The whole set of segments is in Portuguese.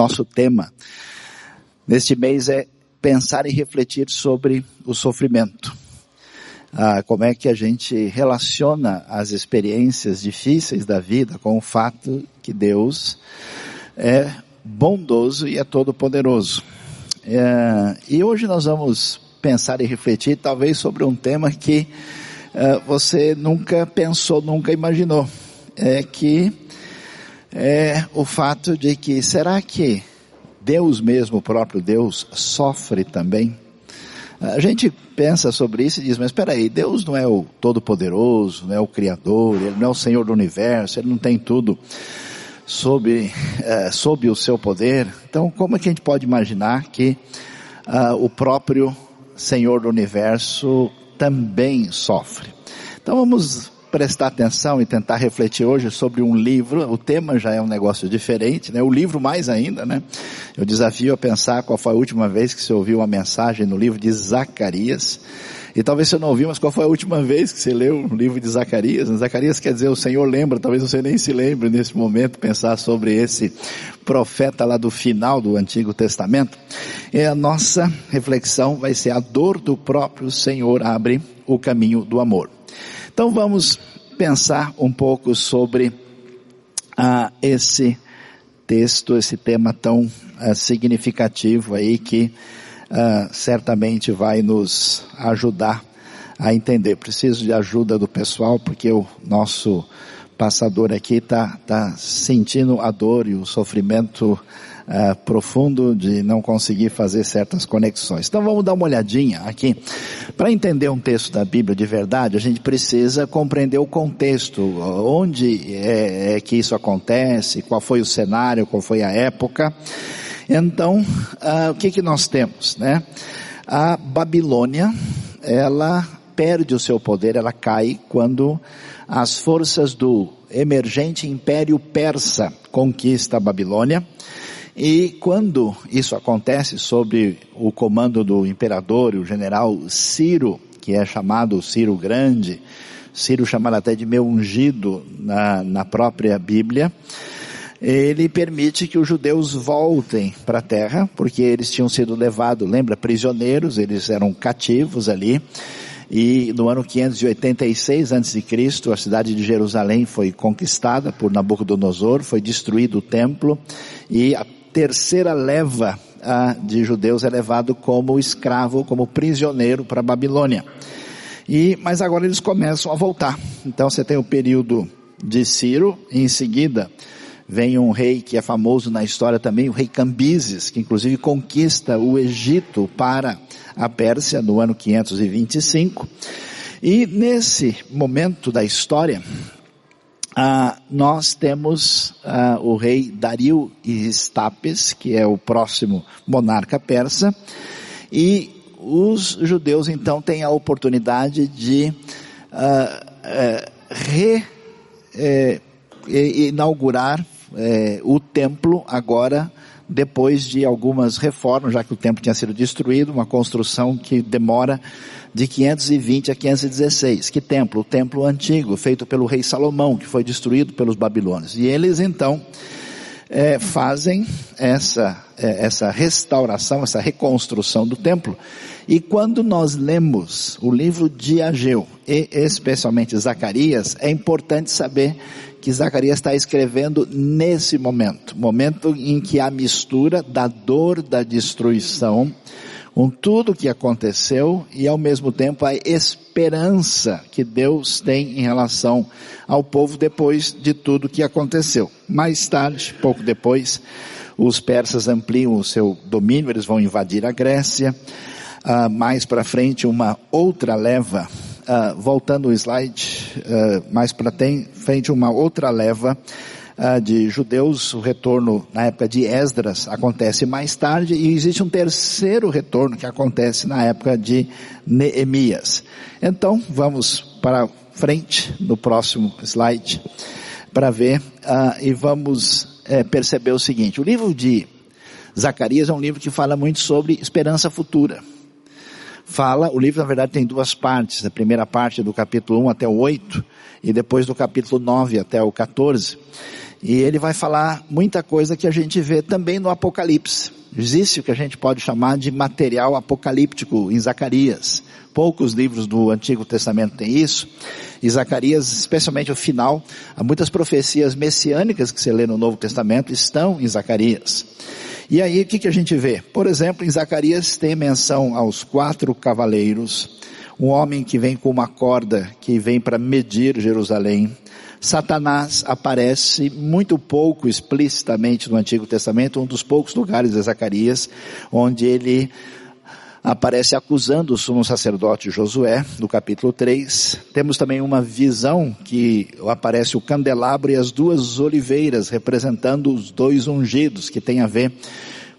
nosso tema neste mês é pensar e refletir sobre o sofrimento. Ah, como é que a gente relaciona as experiências difíceis da vida com o fato que Deus é bondoso e é todo poderoso. É, e hoje nós vamos pensar e refletir talvez sobre um tema que é, você nunca pensou, nunca imaginou. É que é o fato de que será que Deus mesmo, o próprio Deus, sofre também? A gente pensa sobre isso e diz, mas espera aí, Deus não é o Todo-Poderoso, não é o Criador, Ele não é o Senhor do Universo, Ele não tem tudo sob, é, sob o seu poder. Então, como é que a gente pode imaginar que uh, o próprio Senhor do Universo também sofre? Então vamos prestar atenção e tentar refletir hoje sobre um livro. O tema já é um negócio diferente, né? O livro mais ainda, né? Eu desafio a pensar qual foi a última vez que você ouviu uma mensagem no livro de Zacarias. E talvez você não ouviu, mas qual foi a última vez que você leu o livro de Zacarias? Zacarias quer dizer o Senhor lembra, talvez você nem se lembre nesse momento pensar sobre esse profeta lá do final do Antigo Testamento. E a nossa reflexão vai ser a dor do próprio Senhor abre o caminho do amor. Então vamos pensar um pouco sobre ah, esse texto, esse tema tão ah, significativo aí que ah, certamente vai nos ajudar a entender. Preciso de ajuda do pessoal porque o nosso passador aqui está tá sentindo a dor e o sofrimento uh, profundo de não conseguir fazer certas conexões. Então vamos dar uma olhadinha aqui. Para entender um texto da Bíblia de verdade, a gente precisa compreender o contexto, onde é, é que isso acontece, qual foi o cenário, qual foi a época. Então, uh, o que que nós temos, né? A Babilônia, ela perde o seu poder, ela cai quando as forças do emergente império persa conquista a Babilônia. E quando isso acontece sob o comando do imperador, o general Ciro, que é chamado Ciro Grande, Ciro chamado até de meu ungido na, na própria Bíblia, ele permite que os judeus voltem para a terra, porque eles tinham sido levados, lembra, prisioneiros, eles eram cativos ali, e no ano 586 a.C., a cidade de Jerusalém foi conquistada por Nabucodonosor, foi destruído o templo e a terceira leva ah, de judeus é levado como escravo, como prisioneiro para a Babilônia. E, mas agora eles começam a voltar. Então você tem o período de Ciro, e em seguida vem um rei que é famoso na história também, o rei Cambises, que inclusive conquista o Egito para a Pérsia no ano 525. E nesse momento da história, ah, nós temos ah, o rei Dario Istapes, que é o próximo monarca persa, e os judeus então têm a oportunidade de ah, eh, re, eh, eh, o templo agora depois de algumas reformas, já que o templo tinha sido destruído, uma construção que demora de 520 a 516. Que templo? O templo antigo, feito pelo rei Salomão, que foi destruído pelos babilônios. E eles então é, fazem essa, é, essa restauração, essa reconstrução do templo. E quando nós lemos o livro de Ageu, e especialmente Zacarias, é importante saber que Zacarias está escrevendo nesse momento, momento em que a mistura da dor da destruição com tudo o que aconteceu e ao mesmo tempo a esperança que Deus tem em relação ao povo depois de tudo que aconteceu. Mais tarde, pouco depois, os persas ampliam o seu domínio, eles vão invadir a Grécia. Uh, mais para frente, uma outra leva uh, voltando o slide, uh, mais para frente uma outra leva de judeus, o retorno na época de Esdras acontece mais tarde e existe um terceiro retorno que acontece na época de Neemias. Então, vamos para frente no próximo slide para ver e vamos é, perceber o seguinte, o livro de Zacarias é um livro que fala muito sobre esperança futura fala, o livro na verdade tem duas partes, a primeira parte do capítulo 1 até o 8, e depois do capítulo 9 até o 14. E ele vai falar muita coisa que a gente vê também no Apocalipse. Existe o que a gente pode chamar de material apocalíptico em Zacarias. Poucos livros do Antigo Testamento têm isso. E Zacarias, especialmente o final, há muitas profecias messiânicas que você lê no Novo Testamento estão em Zacarias. E aí o que, que a gente vê? Por exemplo, em Zacarias tem menção aos quatro cavaleiros, um homem que vem com uma corda que vem para medir Jerusalém. Satanás aparece muito pouco explicitamente no Antigo Testamento, um dos poucos lugares de Zacarias onde ele aparece acusando o sumo sacerdote Josué, no capítulo 3. Temos também uma visão que aparece o candelabro e as duas oliveiras, representando os dois ungidos, que tem a ver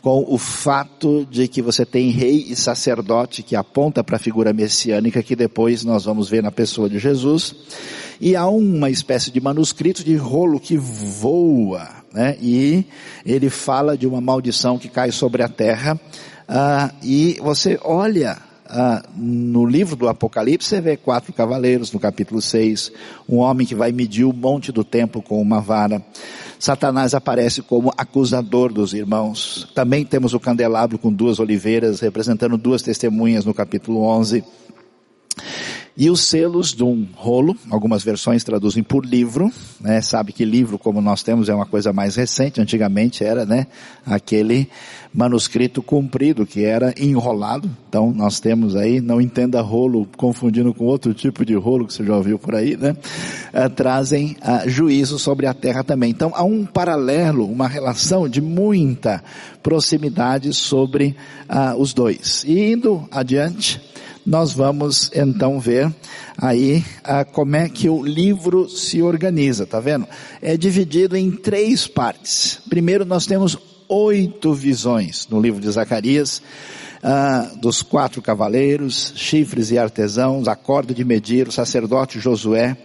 com o fato de que você tem rei e sacerdote que aponta para a figura messiânica que depois nós vamos ver na pessoa de Jesus. E há uma espécie de manuscrito de rolo que voa, né? E ele fala de uma maldição que cai sobre a terra ah, e você olha ah, no livro do Apocalipse, você vê quatro cavaleiros no capítulo 6, um homem que vai medir o monte do templo com uma vara. Satanás aparece como acusador dos irmãos. Também temos o candelabro com duas oliveiras, representando duas testemunhas no capítulo 11. E os selos de um rolo, algumas versões traduzem por livro, né? Sabe que livro, como nós temos, é uma coisa mais recente, antigamente era, né? Aquele manuscrito comprido que era enrolado. Então nós temos aí, não entenda rolo confundindo com outro tipo de rolo que você já ouviu por aí, né? Uh, trazem uh, juízo sobre a terra também. Então há um paralelo, uma relação de muita proximidade sobre uh, os dois. E indo adiante, nós vamos então ver aí ah, como é que o livro se organiza, tá vendo? É dividido em três partes. Primeiro nós temos oito visões no livro de Zacarias, ah, dos quatro cavaleiros, chifres e artesãos, a corda de medir, o sacerdote Josué,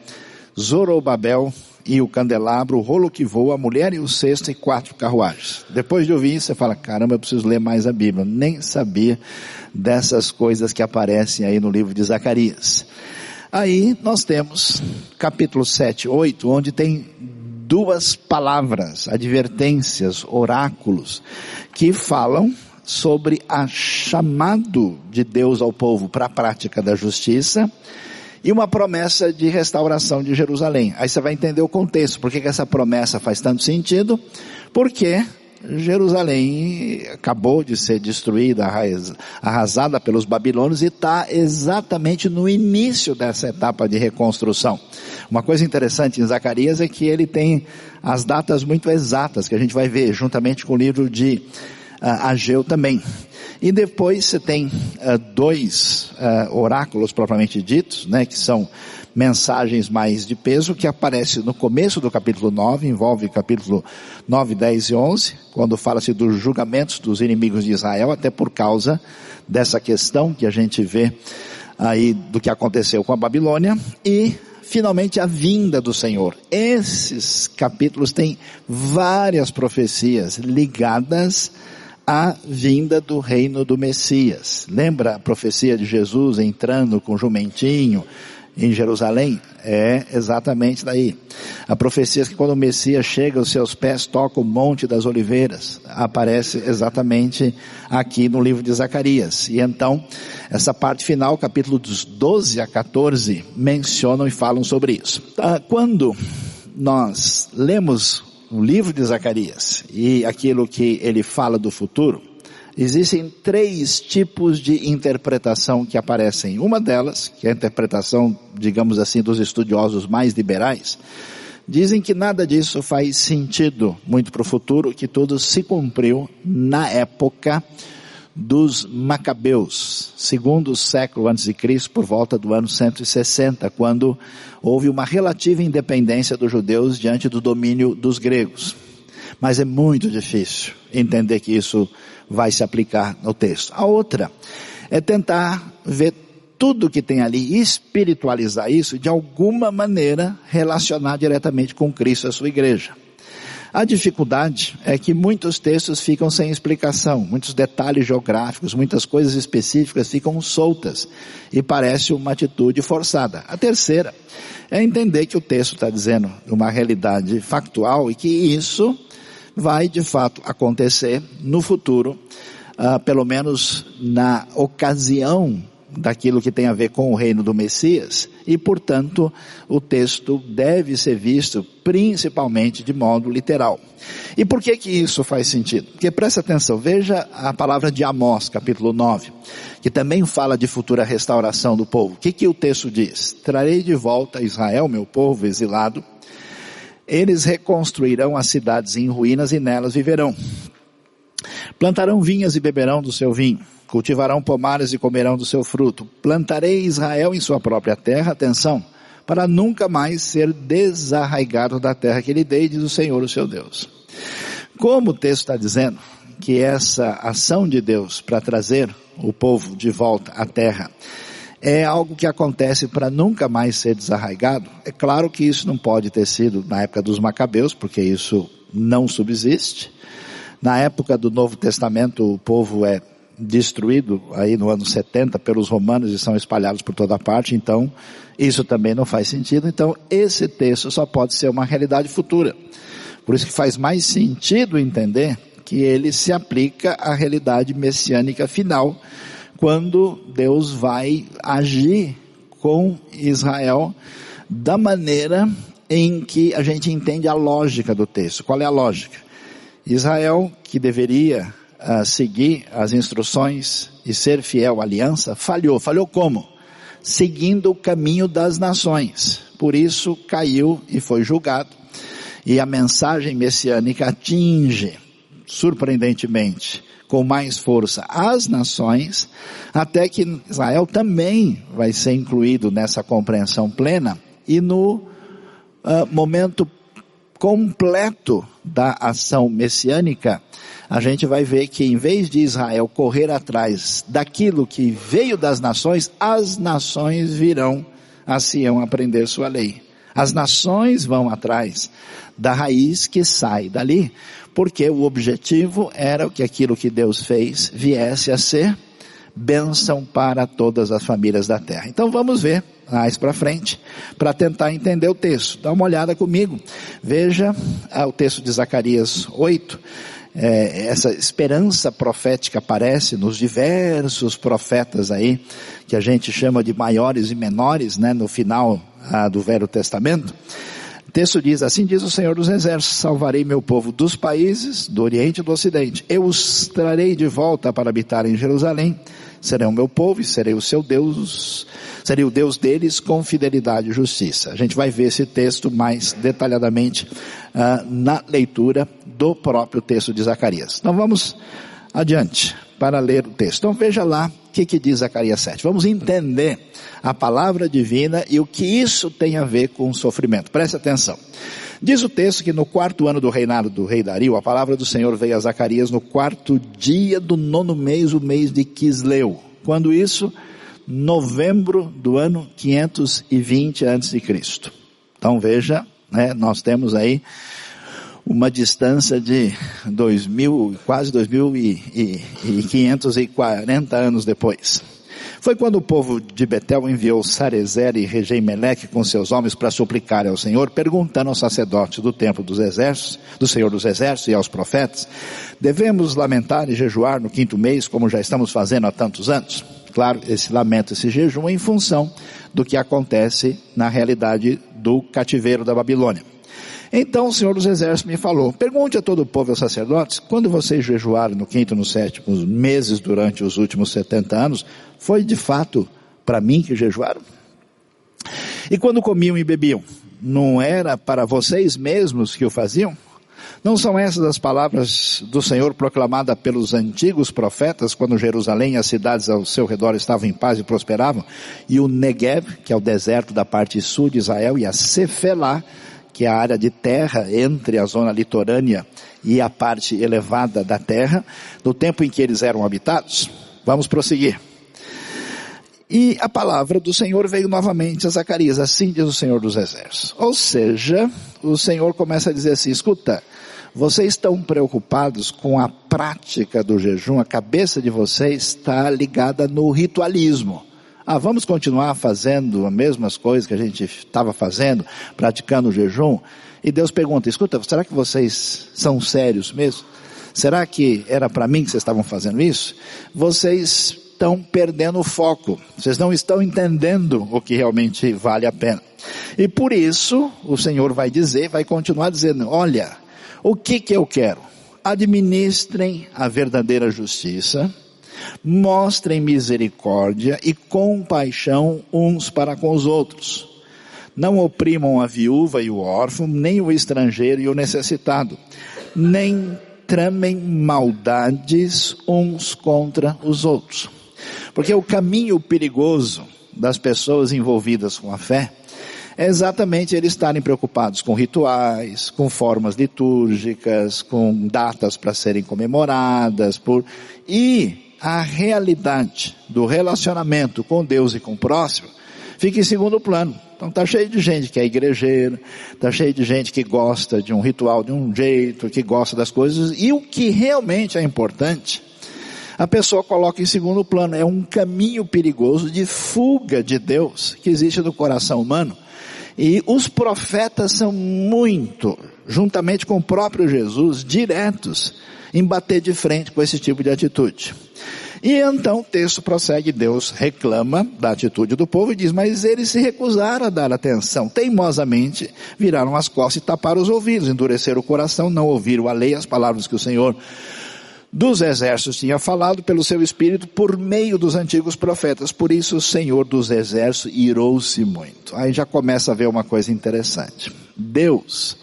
Zorobabel, e o candelabro, o rolo que voa, a mulher e o cesto e quatro carruagens. Depois de ouvir isso, você fala, caramba, eu preciso ler mais a Bíblia. Nem sabia dessas coisas que aparecem aí no livro de Zacarias. Aí nós temos capítulo 7, 8, onde tem duas palavras, advertências, oráculos, que falam sobre a chamado de Deus ao povo para a prática da justiça e uma promessa de restauração de Jerusalém. Aí você vai entender o contexto, por que essa promessa faz tanto sentido? Porque Jerusalém acabou de ser destruída, arrasada pelos babilônios e está exatamente no início dessa etapa de reconstrução. Uma coisa interessante em Zacarias é que ele tem as datas muito exatas, que a gente vai ver juntamente com o livro de uh, Ageu também. E depois você tem uh, dois uh, oráculos propriamente ditos, né, que são mensagens mais de peso, que aparece no começo do capítulo 9, envolve capítulo 9, 10 e 11, quando fala-se dos julgamentos dos inimigos de Israel, até por causa dessa questão que a gente vê aí do que aconteceu com a Babilônia, e finalmente a vinda do Senhor. Esses capítulos têm várias profecias ligadas a vinda do reino do Messias. Lembra a profecia de Jesus entrando com jumentinho em Jerusalém? É exatamente daí. A profecia que quando o Messias chega, os seus pés tocam o monte das oliveiras. Aparece exatamente aqui no livro de Zacarias. E então, essa parte final, capítulo dos 12 a 14, mencionam e falam sobre isso. Ah, quando nós lemos o livro de Zacarias e aquilo que ele fala do futuro, existem três tipos de interpretação que aparecem. Uma delas, que é a interpretação, digamos assim, dos estudiosos mais liberais, dizem que nada disso faz sentido muito para o futuro, que tudo se cumpriu na época dos Macabeus, segundo século antes de Cristo, por volta do ano 160, quando houve uma relativa independência dos judeus diante do domínio dos gregos. Mas é muito difícil entender que isso vai se aplicar no texto. A outra é tentar ver tudo que tem ali espiritualizar isso de alguma maneira relacionar diretamente com Cristo e a sua igreja. A dificuldade é que muitos textos ficam sem explicação, muitos detalhes geográficos, muitas coisas específicas ficam soltas e parece uma atitude forçada. A terceira é entender que o texto está dizendo uma realidade factual e que isso vai de fato acontecer no futuro, uh, pelo menos na ocasião daquilo que tem a ver com o reino do Messias, e portanto o texto deve ser visto principalmente de modo literal. E por que que isso faz sentido? Porque presta atenção, veja a palavra de Amós, capítulo 9, que também fala de futura restauração do povo. O que que o texto diz? Trarei de volta Israel, meu povo exilado, eles reconstruirão as cidades em ruínas e nelas viverão. Plantarão vinhas e beberão do seu vinho. Cultivarão pomares e comerão do seu fruto. Plantarei Israel em sua própria terra, atenção, para nunca mais ser desarraigado da terra que lhe dei, diz o Senhor, o seu Deus. Como o texto está dizendo que essa ação de Deus para trazer o povo de volta à terra é algo que acontece para nunca mais ser desarraigado. É claro que isso não pode ter sido na época dos Macabeus, porque isso não subsiste. Na época do Novo Testamento, o povo é destruído aí no ano 70 pelos romanos e são espalhados por toda parte, então isso também não faz sentido. Então esse texto só pode ser uma realidade futura. Por isso que faz mais sentido entender que ele se aplica à realidade messiânica final, quando Deus vai agir com Israel da maneira em que a gente entende a lógica do texto. Qual é a lógica? Israel, que deveria uh, seguir as instruções e ser fiel à aliança, falhou. Falhou como? Seguindo o caminho das nações. Por isso caiu e foi julgado. E a mensagem messiânica atinge, surpreendentemente, com mais força as nações, até que Israel também vai ser incluído nessa compreensão plena e no uh, momento completo da ação messiânica, a gente vai ver que em vez de Israel correr atrás daquilo que veio das nações, as nações virão a Sião aprender sua lei. As nações vão atrás da raiz que sai dali, porque o objetivo era que aquilo que Deus fez viesse a ser bênção para todas as famílias da terra. Então vamos ver mais para frente, para tentar entender o texto. Dá uma olhada comigo. Veja ah, o texto de Zacarias 8. É, essa esperança profética aparece nos diversos profetas aí, que a gente chama de maiores e menores, né, no final ah, do Velho Testamento. O texto diz, assim diz o Senhor dos Exércitos, salvarei meu povo dos países, do Oriente e do Ocidente. Eu os trarei de volta para habitar em Jerusalém, serão meu povo e serei o seu Deus, serei o Deus deles com fidelidade e justiça. A gente vai ver esse texto mais detalhadamente uh, na leitura do próprio texto de Zacarias. Então vamos adiante para ler o texto. Então veja lá o que, que diz Zacarias 7. Vamos entender a palavra divina e o que isso tem a ver com o sofrimento. Preste atenção. Diz o texto que no quarto ano do reinado do rei Dario, a palavra do Senhor veio a Zacarias no quarto dia do nono mês, o mês de Quisleu. Quando isso? Novembro do ano 520 a.C. Então veja, né, nós temos aí uma distância de 2000, quase 2.540 anos depois. Foi quando o povo de Betel enviou Sarezer e Regei Meleque com seus homens para suplicar ao Senhor, perguntando aos sacerdotes do templo dos exércitos, do Senhor dos exércitos e aos profetas, devemos lamentar e jejuar no quinto mês, como já estamos fazendo há tantos anos? Claro, esse lamento, esse jejum é em função do que acontece na realidade do cativeiro da Babilônia. Então o Senhor dos Exércitos me falou, pergunte a todo o povo e aos sacerdotes, quando vocês jejuaram no quinto e no sétimo meses durante os últimos 70 anos, foi de fato para mim que jejuaram? E quando comiam e bebiam, não era para vocês mesmos que o faziam? Não são essas as palavras do Senhor proclamadas pelos antigos profetas quando Jerusalém e as cidades ao seu redor estavam em paz e prosperavam? E o Negev, que é o deserto da parte sul de Israel, e a Cefelá, que é a área de terra entre a zona litorânea e a parte elevada da terra, no tempo em que eles eram habitados. Vamos prosseguir. E a palavra do Senhor veio novamente a Zacarias, assim diz o Senhor dos Exércitos. Ou seja, o Senhor começa a dizer assim, escuta, Vocês estão preocupados com a prática do jejum? A cabeça de vocês está ligada no ritualismo. Ah, vamos continuar fazendo as mesmas coisas que a gente estava fazendo, praticando o jejum? E Deus pergunta, escuta, será que vocês são sérios mesmo? Será que era para mim que vocês estavam fazendo isso? Vocês estão perdendo o foco. Vocês não estão entendendo o que realmente vale a pena. E por isso, o Senhor vai dizer, vai continuar dizendo, olha, o que que eu quero? Administrem a verdadeira justiça, mostrem misericórdia e compaixão uns para com os outros. Não oprimam a viúva e o órfão, nem o estrangeiro e o necessitado, nem tramem maldades uns contra os outros. Porque o caminho perigoso das pessoas envolvidas com a fé é exatamente eles estarem preocupados com rituais, com formas litúrgicas, com datas para serem comemoradas, por e a realidade do relacionamento com Deus e com o próximo fica em segundo plano. Então tá cheio de gente que é igrejeira, tá cheio de gente que gosta de um ritual de um jeito, que gosta das coisas, e o que realmente é importante a pessoa coloca em segundo plano. É um caminho perigoso de fuga de Deus que existe no coração humano. E os profetas são muito, juntamente com o próprio Jesus, diretos em bater de frente com esse tipo de atitude. E então o texto prossegue, Deus reclama da atitude do povo e diz, mas eles se recusaram a dar atenção, teimosamente viraram as costas e taparam os ouvidos, endureceram o coração, não ouviram a lei, as palavras que o Senhor dos exércitos tinha falado pelo seu espírito por meio dos antigos profetas. Por isso o Senhor dos exércitos irou-se muito. Aí já começa a ver uma coisa interessante. Deus,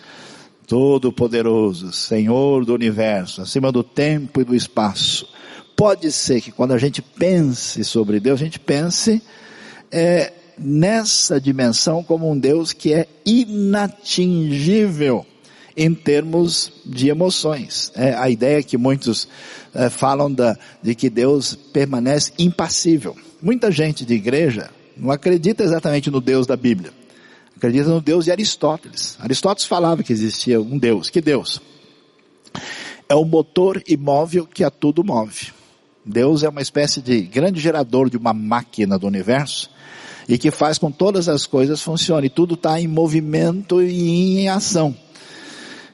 Todo-Poderoso, Senhor do universo, acima do tempo e do espaço. Pode ser que quando a gente pense sobre Deus, a gente pense é, nessa dimensão como um Deus que é inatingível em termos de emoções. É, a ideia que muitos é, falam da, de que Deus permanece impassível. Muita gente de igreja não acredita exatamente no Deus da Bíblia. Acredita no Deus de Aristóteles. Aristóteles falava que existia um Deus. Que Deus? É o motor imóvel que a tudo move. Deus é uma espécie de grande gerador de uma máquina do universo e que faz com todas as coisas funcionem. Tudo está em movimento e em ação.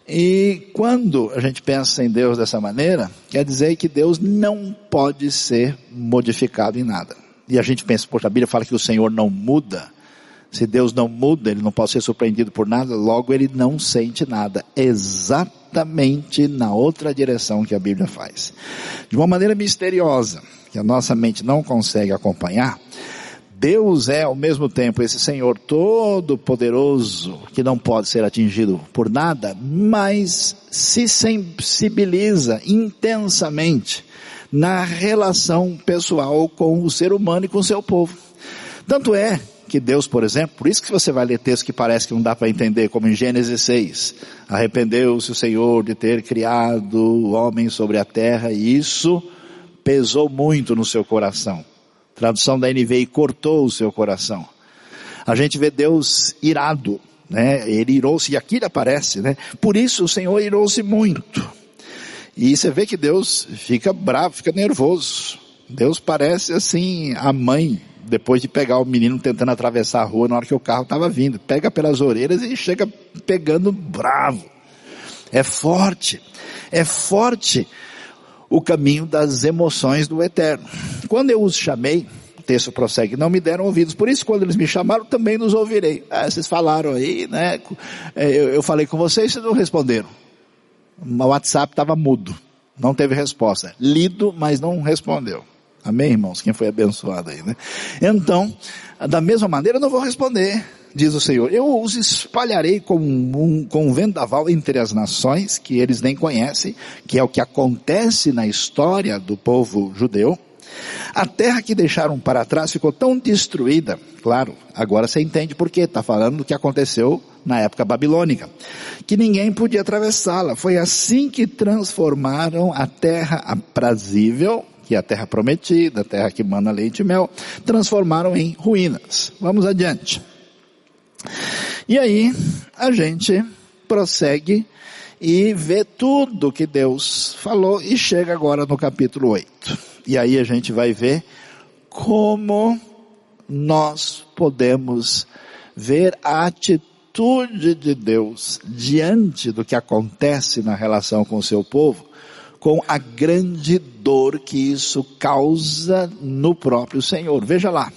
E quando a gente pensa em Deus dessa maneira, quer dizer que Deus não pode ser modificado em nada. E a gente pensa, poxa, a Bíblia fala que o Senhor não muda. Se Deus não muda, ele não pode ser surpreendido por nada, logo ele não sente nada. Exatamente na outra direção que a Bíblia faz. De uma maneira misteriosa, que a nossa mente não consegue acompanhar, Deus é ao mesmo tempo esse Senhor todo poderoso, que não pode ser atingido por nada, mas se sensibiliza intensamente na relação pessoal com o ser humano e com o seu povo. Tanto é que Deus, por exemplo, por isso que você vai ler texto que parece que não dá para entender, como em Gênesis 6, arrependeu-se o Senhor de ter criado o homem sobre a terra e isso pesou muito no seu coração. Tradução da NVI cortou o seu coração. A gente vê Deus irado, né? Ele irou-se, e aqui aparece, né? Por isso o Senhor irou-se muito. E você vê que Deus fica bravo, fica nervoso. Deus parece assim a mãe, depois de pegar o menino tentando atravessar a rua na hora que o carro estava vindo. Pega pelas orelhas e chega pegando bravo. É forte. É forte o caminho das emoções do eterno. Quando eu os chamei, o texto prossegue, não me deram ouvidos. Por isso, quando eles me chamaram, também nos ouvirei. Ah, vocês falaram aí, né? É, eu, eu falei com vocês, vocês não responderam. O WhatsApp estava mudo. Não teve resposta. Lido, mas não respondeu. Amém, irmãos? Quem foi abençoado aí, né? Então, da mesma maneira, eu não vou responder diz o Senhor, eu os espalharei como um, com um vendaval entre as nações que eles nem conhecem, que é o que acontece na história do povo judeu. A terra que deixaram para trás ficou tão destruída, claro, agora você entende por quê, está falando do que aconteceu na época babilônica, que ninguém podia atravessá-la. Foi assim que transformaram a terra aprazível, que a terra prometida, a terra que manda leite e mel, transformaram em ruínas. Vamos adiante. E aí, a gente prossegue e vê tudo que Deus falou e chega agora no capítulo 8. E aí a gente vai ver como nós podemos ver a atitude de Deus diante do que acontece na relação com o seu povo, com a grande dor que isso causa no próprio Senhor. Veja lá.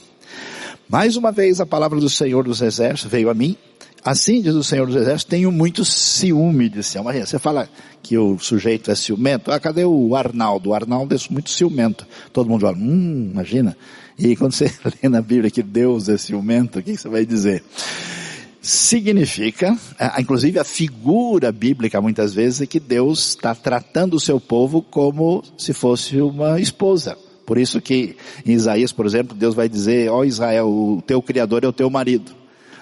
Mais uma vez a palavra do Senhor dos Exércitos veio a mim. Assim diz o Senhor dos Exércitos, tenho muito ciúme de Sião. Você fala que o sujeito é ciumento. Ah, cadê o Arnaldo? O Arnaldo é muito ciumento. Todo mundo fala, hum, imagina. E quando você lê na Bíblia que Deus é ciumento, o que você vai dizer? Significa, inclusive a figura bíblica muitas vezes é que Deus está tratando o seu povo como se fosse uma esposa. Por isso que em Isaías, por exemplo, Deus vai dizer, ó oh Israel, o teu Criador é o teu marido.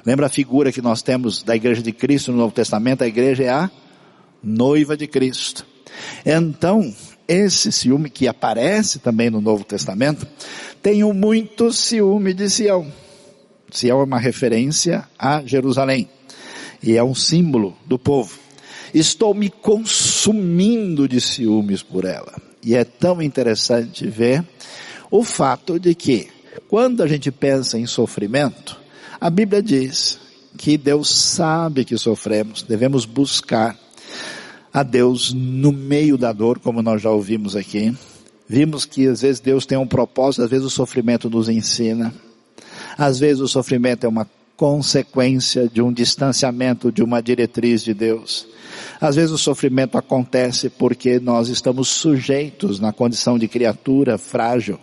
Lembra a figura que nós temos da igreja de Cristo no Novo Testamento? A igreja é a noiva de Cristo. Então, esse ciúme que aparece também no Novo Testamento, tenho muito ciúme de Sião. Sião é uma referência a Jerusalém e é um símbolo do povo. Estou me consumindo de ciúmes por ela. E é tão interessante ver o fato de que, quando a gente pensa em sofrimento, a Bíblia diz que Deus sabe que sofremos, devemos buscar a Deus no meio da dor, como nós já ouvimos aqui. Vimos que às vezes Deus tem um propósito, às vezes o sofrimento nos ensina. Às vezes o sofrimento é uma consequência de um distanciamento de uma diretriz de Deus. Às vezes o sofrimento acontece porque nós estamos sujeitos na condição de criatura frágil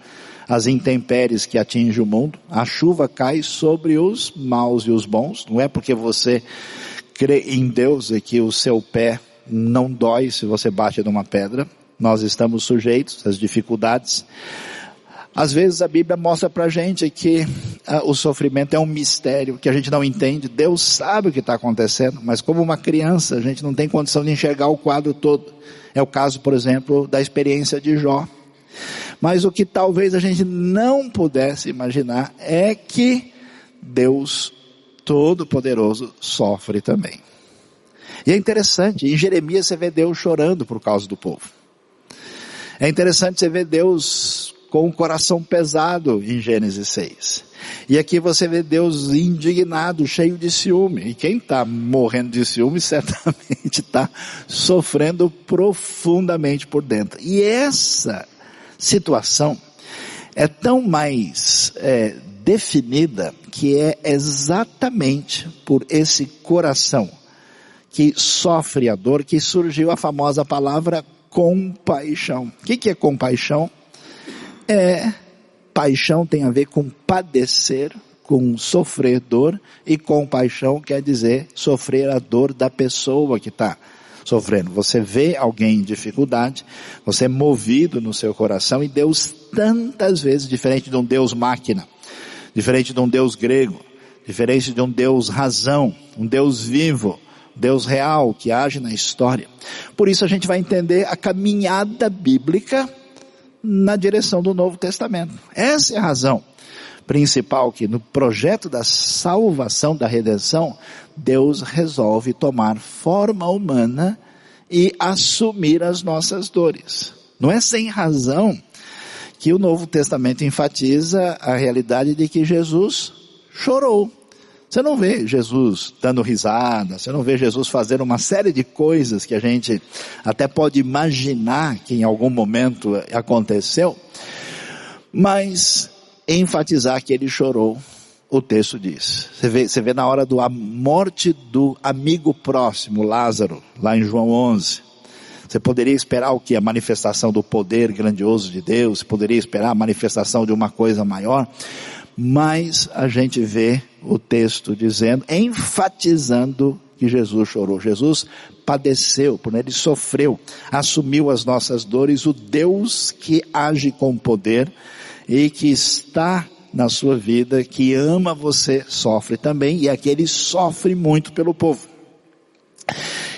às intempéries que atingem o mundo. A chuva cai sobre os maus e os bons. Não é porque você crê em Deus e que o seu pé não dói se você bate numa pedra. Nós estamos sujeitos às dificuldades. Às vezes a Bíblia mostra pra gente que ah, o sofrimento é um mistério que a gente não entende. Deus sabe o que está acontecendo, mas como uma criança a gente não tem condição de enxergar o quadro todo. É o caso, por exemplo, da experiência de Jó. Mas o que talvez a gente não pudesse imaginar é que Deus Todo-Poderoso sofre também. E é interessante, em Jeremias você vê Deus chorando por causa do povo. É interessante você ver Deus com o coração pesado em Gênesis 6. E aqui você vê Deus indignado, cheio de ciúme. E quem está morrendo de ciúme certamente está sofrendo profundamente por dentro. E essa situação é tão mais é, definida que é exatamente por esse coração que sofre a dor, que surgiu a famosa palavra compaixão. O que, que é compaixão? É, paixão tem a ver com padecer, com sofrer dor, e compaixão quer dizer sofrer a dor da pessoa que está sofrendo. Você vê alguém em dificuldade, você é movido no seu coração, e Deus tantas vezes, diferente de um Deus máquina, diferente de um Deus grego, diferente de um Deus razão, um Deus vivo, Deus real que age na história. Por isso a gente vai entender a caminhada bíblica na direção do Novo Testamento. Essa é a razão principal que no projeto da salvação, da redenção, Deus resolve tomar forma humana e assumir as nossas dores. Não é sem razão que o Novo Testamento enfatiza a realidade de que Jesus chorou. Você não vê Jesus dando risada, você não vê Jesus fazendo uma série de coisas que a gente até pode imaginar que em algum momento aconteceu, mas enfatizar que ele chorou, o texto diz. Você vê, você vê na hora da morte do amigo próximo, Lázaro, lá em João 11. Você poderia esperar o que? A manifestação do poder grandioso de Deus, você poderia esperar a manifestação de uma coisa maior, mas a gente vê o texto dizendo, enfatizando que Jesus chorou. Jesus padeceu, ele sofreu, assumiu as nossas dores, o Deus que age com poder e que está na sua vida, que ama você, sofre também, e aquele sofre muito pelo povo.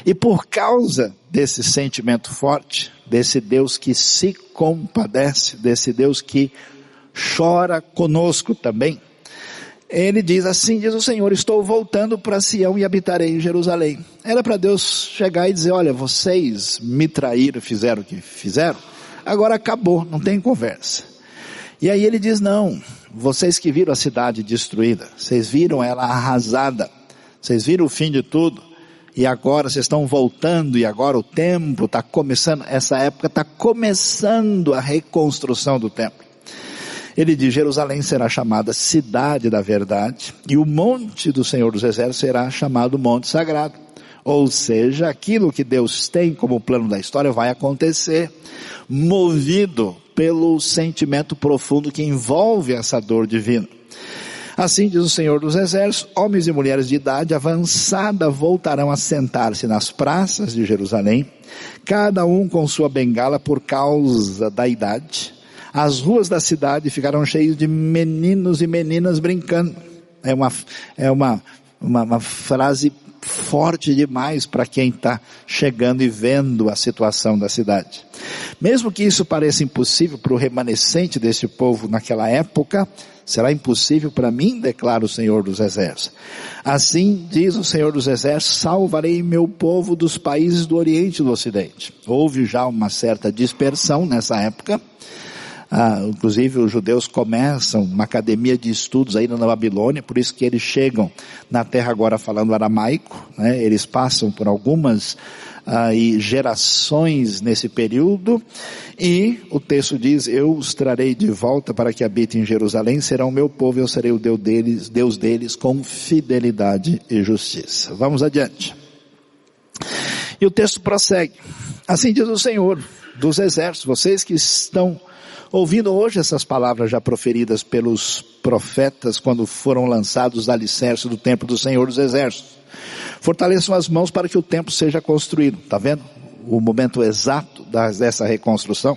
E por causa desse sentimento forte, desse Deus que se compadece, desse Deus que chora conosco também, ele diz assim, diz o Senhor, estou voltando para Sião e habitarei em Jerusalém. Era para Deus chegar e dizer, olha, vocês me traíram, fizeram o que fizeram, agora acabou, não tem conversa. E aí ele diz, não, vocês que viram a cidade destruída, vocês viram ela arrasada, vocês viram o fim de tudo, e agora vocês estão voltando, e agora o templo está começando, essa época está começando a reconstrução do templo. Ele diz, Jerusalém será chamada cidade da verdade, e o monte do Senhor dos Exércitos será chamado monte sagrado. Ou seja, aquilo que Deus tem como plano da história vai acontecer, movido pelo sentimento profundo que envolve essa dor divina. Assim diz o Senhor dos Exércitos, homens e mulheres de idade avançada voltarão a sentar-se nas praças de Jerusalém, cada um com sua bengala por causa da idade. As ruas da cidade ficarão cheias de meninos e meninas brincando. É uma, é uma, uma, uma frase forte demais para quem está chegando e vendo a situação da cidade. Mesmo que isso pareça impossível para o remanescente desse povo naquela época, será impossível para mim, declara o Senhor dos Exércitos. Assim diz o Senhor dos Exércitos, salvarei meu povo dos países do Oriente e do Ocidente. Houve já uma certa dispersão nessa época, ah, inclusive os judeus começam uma academia de estudos aí na Babilônia, por isso que eles chegam na terra agora falando aramaico, né? eles passam por algumas ah, gerações nesse período, e o texto diz, eu os trarei de volta para que habitem em Jerusalém, serão meu povo, eu serei o Deus deles, Deus deles com fidelidade e justiça. Vamos adiante. E o texto prossegue. Assim diz o Senhor dos exércitos, vocês que estão Ouvindo hoje essas palavras já proferidas pelos profetas quando foram lançados os alicerces do templo do Senhor dos Exércitos. Fortaleçam as mãos para que o templo seja construído. Está vendo? O momento exato dessa reconstrução.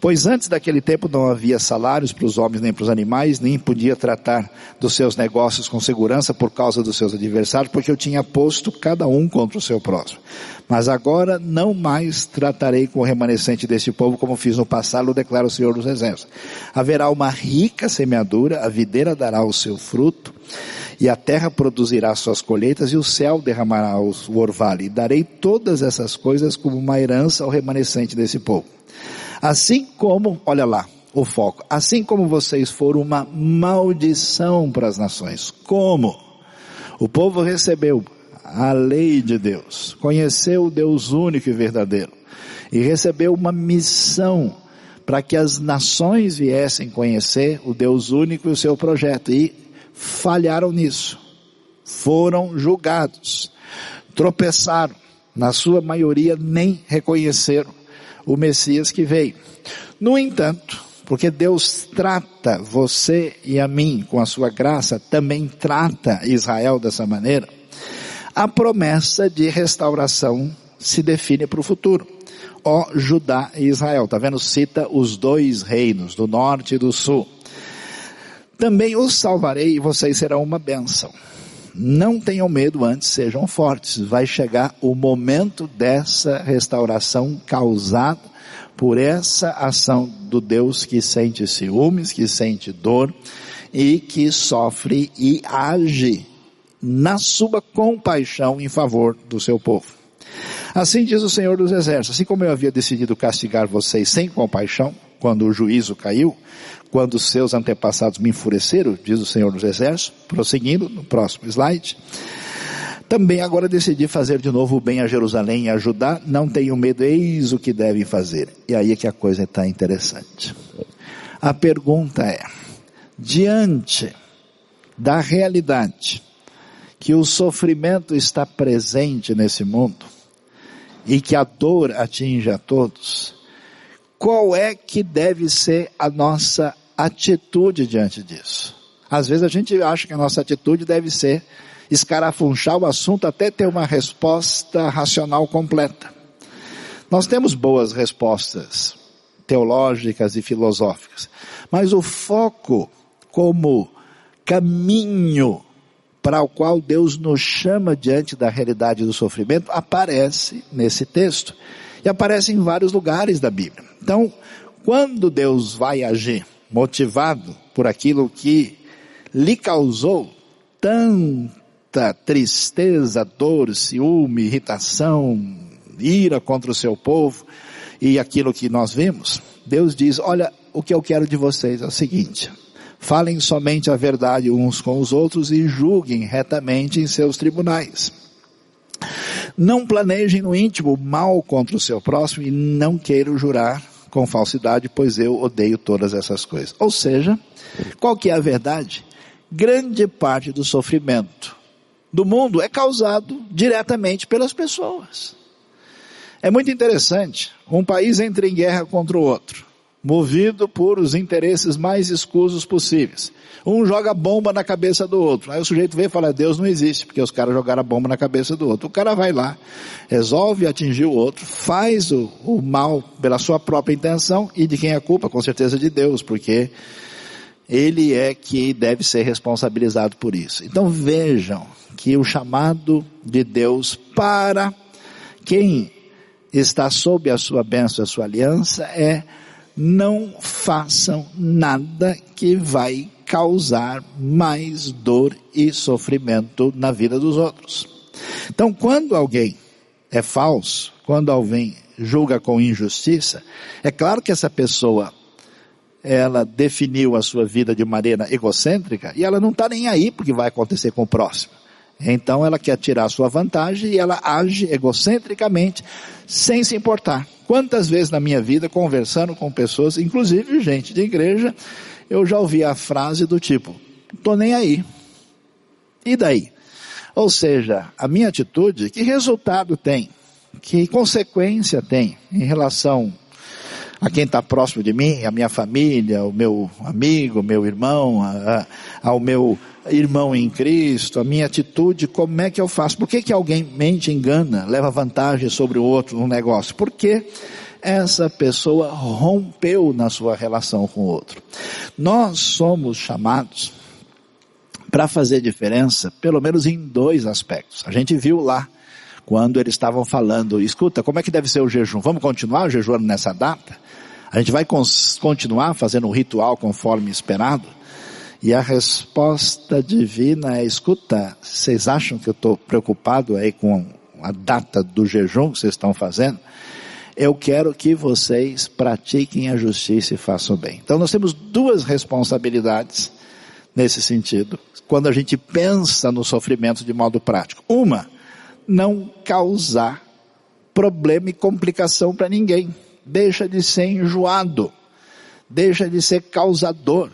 Pois antes daquele tempo não havia salários para os homens nem para os animais, nem podia tratar dos seus negócios com segurança por causa dos seus adversários, porque eu tinha posto cada um contra o seu próximo. Mas agora não mais tratarei com o remanescente deste povo como fiz no passado, declara o Senhor dos Exércitos. Haverá uma rica semeadura, a videira dará o seu fruto, e a terra produzirá suas colheitas, e o céu derramará o orvalho. E darei todas essas coisas como uma herança ao remanescente desse povo. Assim como, olha lá, o foco, assim como vocês foram uma maldição para as nações. Como? O povo recebeu a lei de Deus, conheceu o Deus único e verdadeiro e recebeu uma missão para que as nações viessem conhecer o Deus único e o seu projeto e falharam nisso. Foram julgados, tropeçaram, na sua maioria nem reconheceram o Messias que veio. No entanto, porque Deus trata você e a mim com a sua graça, também trata Israel dessa maneira, a promessa de restauração se define para o futuro. Ó Judá e Israel, tá vendo? Cita os dois reinos, do norte e do sul. Também os salvarei e vocês serão uma bênção. Não tenham medo antes, sejam fortes. Vai chegar o momento dessa restauração causada por essa ação do Deus que sente ciúmes, que sente dor e que sofre e age na sua compaixão em favor do seu povo. Assim diz o Senhor dos Exércitos, assim como eu havia decidido castigar vocês sem compaixão, quando o juízo caiu, quando seus antepassados me enfureceram, diz o Senhor dos Exércitos, prosseguindo no próximo slide, também agora decidi fazer de novo o bem a Jerusalém e ajudar, não tenham medo, eis o que devem fazer. E aí é que a coisa está interessante. A pergunta é, diante da realidade que o sofrimento está presente nesse mundo e que a dor atinge a todos, qual é que deve ser a nossa atitude diante disso? Às vezes a gente acha que a nossa atitude deve ser escarafunchar o assunto até ter uma resposta racional completa. Nós temos boas respostas teológicas e filosóficas, mas o foco como caminho para o qual Deus nos chama diante da realidade do sofrimento aparece nesse texto. E aparece em vários lugares da Bíblia. Então, quando Deus vai agir, motivado por aquilo que lhe causou tanta tristeza, dor, ciúme, irritação, ira contra o seu povo e aquilo que nós vimos, Deus diz, olha, o que eu quero de vocês é o seguinte, falem somente a verdade uns com os outros e julguem retamente em seus tribunais. Não planejem no íntimo mal contra o seu próximo e não queiram jurar com falsidade, pois eu odeio todas essas coisas. Ou seja, qual que é a verdade? Grande parte do sofrimento do mundo é causado diretamente pelas pessoas. É muito interessante. Um país entra em guerra contra o outro, movido por os interesses mais escusos possíveis. Um joga bomba na cabeça do outro. Aí o sujeito vem e fala, Deus não existe, porque os caras jogaram a bomba na cabeça do outro. O cara vai lá, resolve atingir o outro, faz o, o mal pela sua própria intenção e de quem é a culpa? Com certeza de Deus, porque ele é que deve ser responsabilizado por isso. Então vejam que o chamado de Deus para quem está sob a sua bênção, a sua aliança, é não façam nada que vai causar mais dor e sofrimento na vida dos outros. Então, quando alguém é falso, quando alguém julga com injustiça, é claro que essa pessoa ela definiu a sua vida de maneira egocêntrica e ela não está nem aí porque vai acontecer com o próximo. Então ela quer tirar sua vantagem e ela age egocentricamente, sem se importar. Quantas vezes na minha vida, conversando com pessoas, inclusive gente de igreja, eu já ouvi a frase do tipo, tô nem aí. E daí? Ou seja, a minha atitude, que resultado tem? Que consequência tem em relação a quem está próximo de mim, a minha família, o meu amigo, meu irmão, a, a, ao meu irmão em Cristo, a minha atitude, como é que eu faço? Por que, que alguém mente, engana, leva vantagem sobre o outro no negócio? Porque essa pessoa rompeu na sua relação com o outro. Nós somos chamados para fazer diferença, pelo menos em dois aspectos. A gente viu lá, quando eles estavam falando, escuta, como é que deve ser o jejum? Vamos continuar jejuando nessa data? A gente vai continuar fazendo o ritual conforme esperado? E a resposta divina é, escuta, vocês acham que eu estou preocupado aí com a data do jejum que vocês estão fazendo? eu quero que vocês pratiquem a justiça e façam bem. Então nós temos duas responsabilidades nesse sentido, quando a gente pensa no sofrimento de modo prático. Uma, não causar problema e complicação para ninguém. Deixa de ser enjoado. Deixa de ser causador.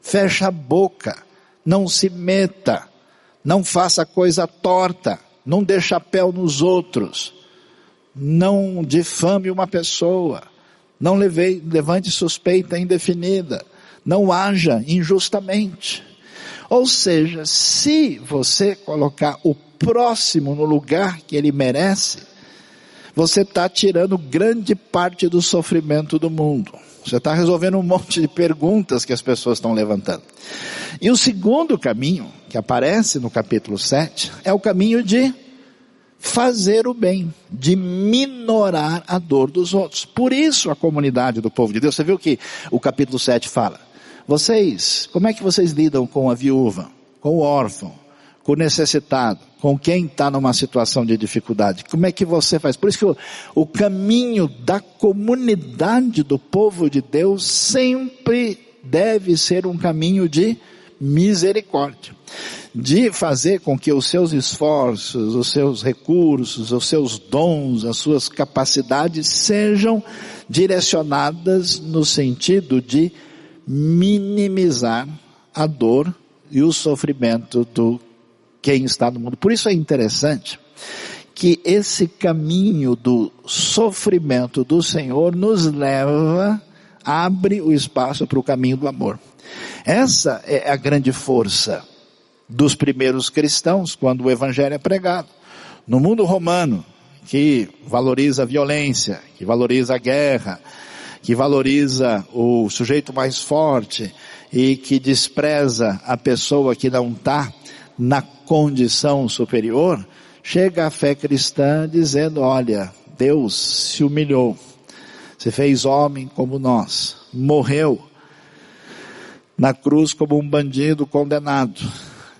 Fecha a boca. Não se meta. Não faça coisa torta. Não dê chapéu nos outros não difame uma pessoa, não levei, levante suspeita indefinida, não haja injustamente. Ou seja, se você colocar o próximo no lugar que ele merece, você está tirando grande parte do sofrimento do mundo. Você está resolvendo um monte de perguntas que as pessoas estão levantando. E o segundo caminho, que aparece no capítulo 7, é o caminho de fazer o bem, de minorar a dor dos outros. Por isso a comunidade do povo de Deus, você viu que o capítulo 7 fala, vocês, como é que vocês lidam com a viúva, com o órfão, com o necessitado, com quem está numa situação de dificuldade? Como é que você faz? Por isso que o, o caminho da comunidade do povo de Deus sempre deve ser um caminho de misericórdia de fazer com que os seus esforços, os seus recursos, os seus dons, as suas capacidades sejam direcionadas no sentido de minimizar a dor e o sofrimento do quem está no mundo. Por isso é interessante que esse caminho do sofrimento do Senhor nos leva, abre o espaço para o caminho do amor. Essa é a grande força dos primeiros cristãos quando o evangelho é pregado. No mundo romano, que valoriza a violência, que valoriza a guerra, que valoriza o sujeito mais forte e que despreza a pessoa que não está na condição superior, chega a fé cristã dizendo, olha, Deus se humilhou, se fez homem como nós, morreu na cruz como um bandido condenado.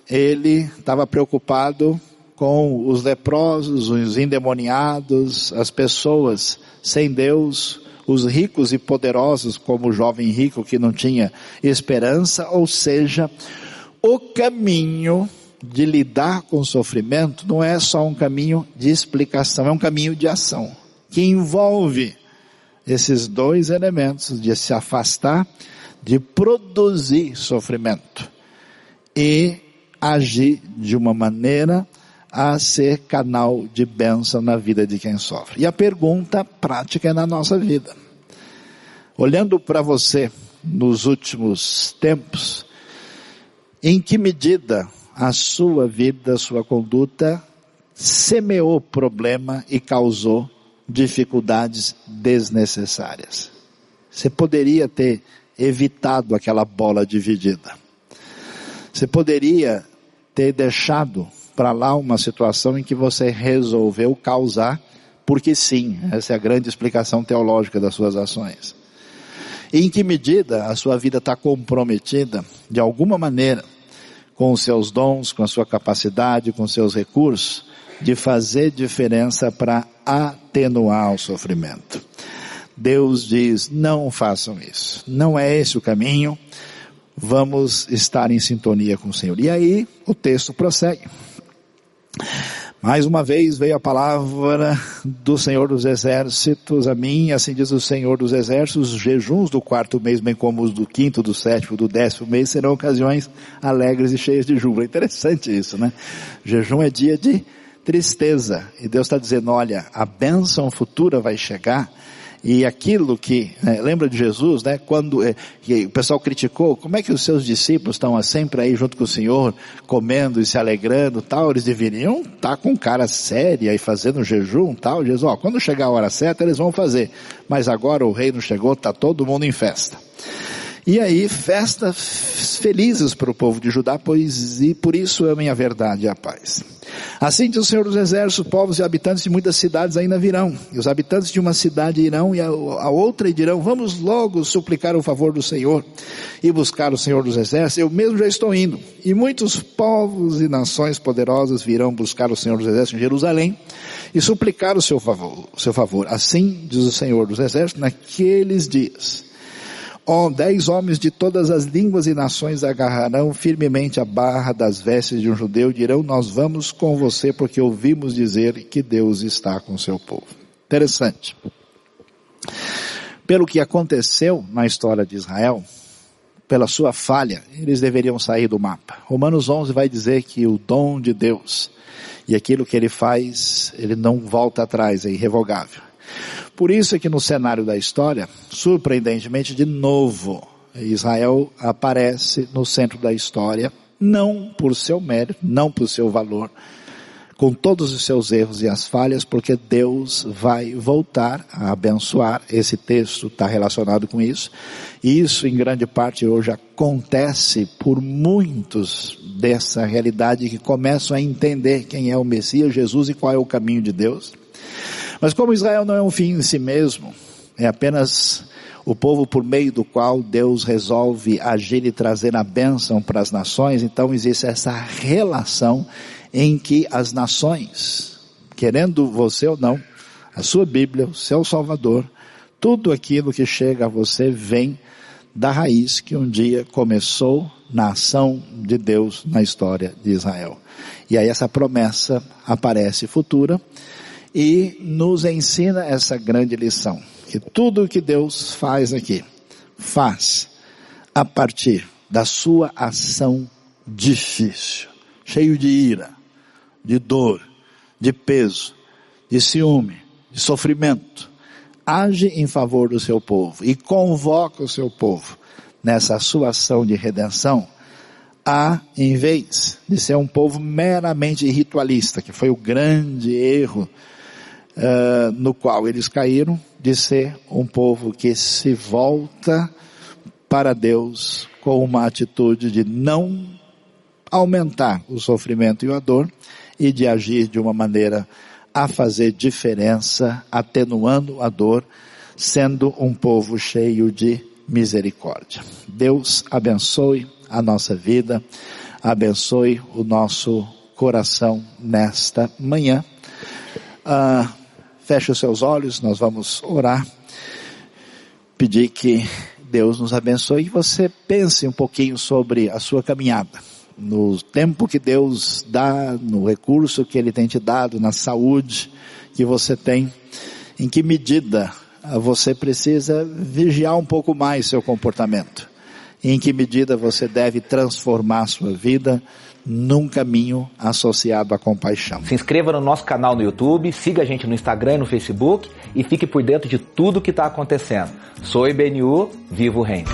Ele estava preocupado com os leprosos, os endemoniados, as pessoas sem Deus, os ricos e poderosos, como o jovem rico que não tinha esperança, ou seja, o caminho de lidar com o sofrimento não é só um caminho de explicação, é um caminho de ação, que envolve esses dois elementos de se afastar, de produzir sofrimento e agir de uma maneira a ser canal de bênção na vida de quem sofre. E a pergunta prática é na nossa vida. Olhando para você nos últimos tempos, em que medida a sua vida, a sua conduta semeou problema e causou dificuldades desnecessárias. Você poderia ter evitado aquela bola dividida. Você poderia ter deixado para lá uma situação em que você resolveu causar, porque sim, essa é a grande explicação teológica das suas ações. E em que medida a sua vida está comprometida, de alguma maneira, com os seus dons, com a sua capacidade, com seus recursos, de fazer diferença para atenuar o sofrimento. Deus diz, não façam isso. Não é esse o caminho. Vamos estar em sintonia com o Senhor. E aí, o texto prossegue. Mais uma vez veio a palavra do Senhor dos Exércitos a mim, assim diz o Senhor dos Exércitos, os jejuns do quarto mês, bem como os do quinto, do sétimo, do décimo mês, serão ocasiões alegres e cheias de júbilo. É interessante isso, né? jejum é dia de tristeza. E Deus está dizendo, olha, a bênção futura vai chegar e aquilo que, né, lembra de Jesus, né, quando é, o pessoal criticou, como é que os seus discípulos estão sempre aí junto com o Senhor, comendo e se alegrando tal, eles deveriam estar tá com cara séria e fazendo jejum tal, Jesus, ó, quando chegar a hora certa eles vão fazer, mas agora o reino chegou, está todo mundo em festa. E aí, festas felizes para o povo de Judá, pois e por isso amem a verdade e a paz. Assim diz o Senhor dos Exércitos, povos e habitantes de muitas cidades ainda virão. E os habitantes de uma cidade irão e a, outra dirão, vamos logo suplicar o favor do Senhor e buscar o Senhor dos Exércitos. Eu mesmo já estou indo. E muitos povos e nações poderosas virão buscar o Senhor dos Exércitos em Jerusalém e suplicar o seu favor. O seu favor. Assim diz o Senhor dos Exércitos, naqueles dias dez homens de todas as línguas e nações agarrarão firmemente a barra das vestes de um judeu e dirão, nós vamos com você porque ouvimos dizer que Deus está com seu povo. Interessante. Pelo que aconteceu na história de Israel, pela sua falha, eles deveriam sair do mapa. Romanos 11 vai dizer que o dom de Deus e aquilo que ele faz, ele não volta atrás, é irrevogável. Por isso é que no cenário da história, surpreendentemente, de novo, Israel aparece no centro da história, não por seu mérito, não por seu valor, com todos os seus erros e as falhas, porque Deus vai voltar a abençoar. Esse texto está relacionado com isso. E isso, em grande parte, hoje acontece por muitos dessa realidade que começam a entender quem é o Messias, Jesus e qual é o caminho de Deus. Mas como Israel não é um fim em si mesmo, é apenas o povo por meio do qual Deus resolve agir e trazer a bênção para as nações, então existe essa relação em que as nações, querendo você ou não, a sua Bíblia, o seu Salvador, tudo aquilo que chega a você vem da raiz que um dia começou na ação de Deus na história de Israel. E aí essa promessa aparece futura e nos ensina essa grande lição, que tudo o que Deus faz aqui, faz a partir da sua ação difícil, cheio de ira, de dor, de peso, de ciúme, de sofrimento. Age em favor do seu povo e convoca o seu povo nessa sua ação de redenção a, em vez de ser um povo meramente ritualista, que foi o grande erro uh, no qual eles caíram, de ser um povo que se volta para Deus com uma atitude de não aumentar o sofrimento e a dor e de agir de uma maneira a fazer diferença, atenuando a dor, sendo um povo cheio de misericórdia. Deus abençoe a nossa vida, abençoe o nosso coração nesta manhã. Ah, feche os seus olhos, nós vamos orar, pedir que Deus nos abençoe e você pense um pouquinho sobre a sua caminhada. No tempo que Deus dá, no recurso que Ele tem te dado, na saúde que você tem, em que medida você precisa vigiar um pouco mais seu comportamento. Em que medida você deve transformar sua vida num caminho associado à compaixão. Se inscreva no nosso canal no YouTube, siga a gente no Instagram e no Facebook e fique por dentro de tudo que está acontecendo. Sou IBNU, vivo o reino.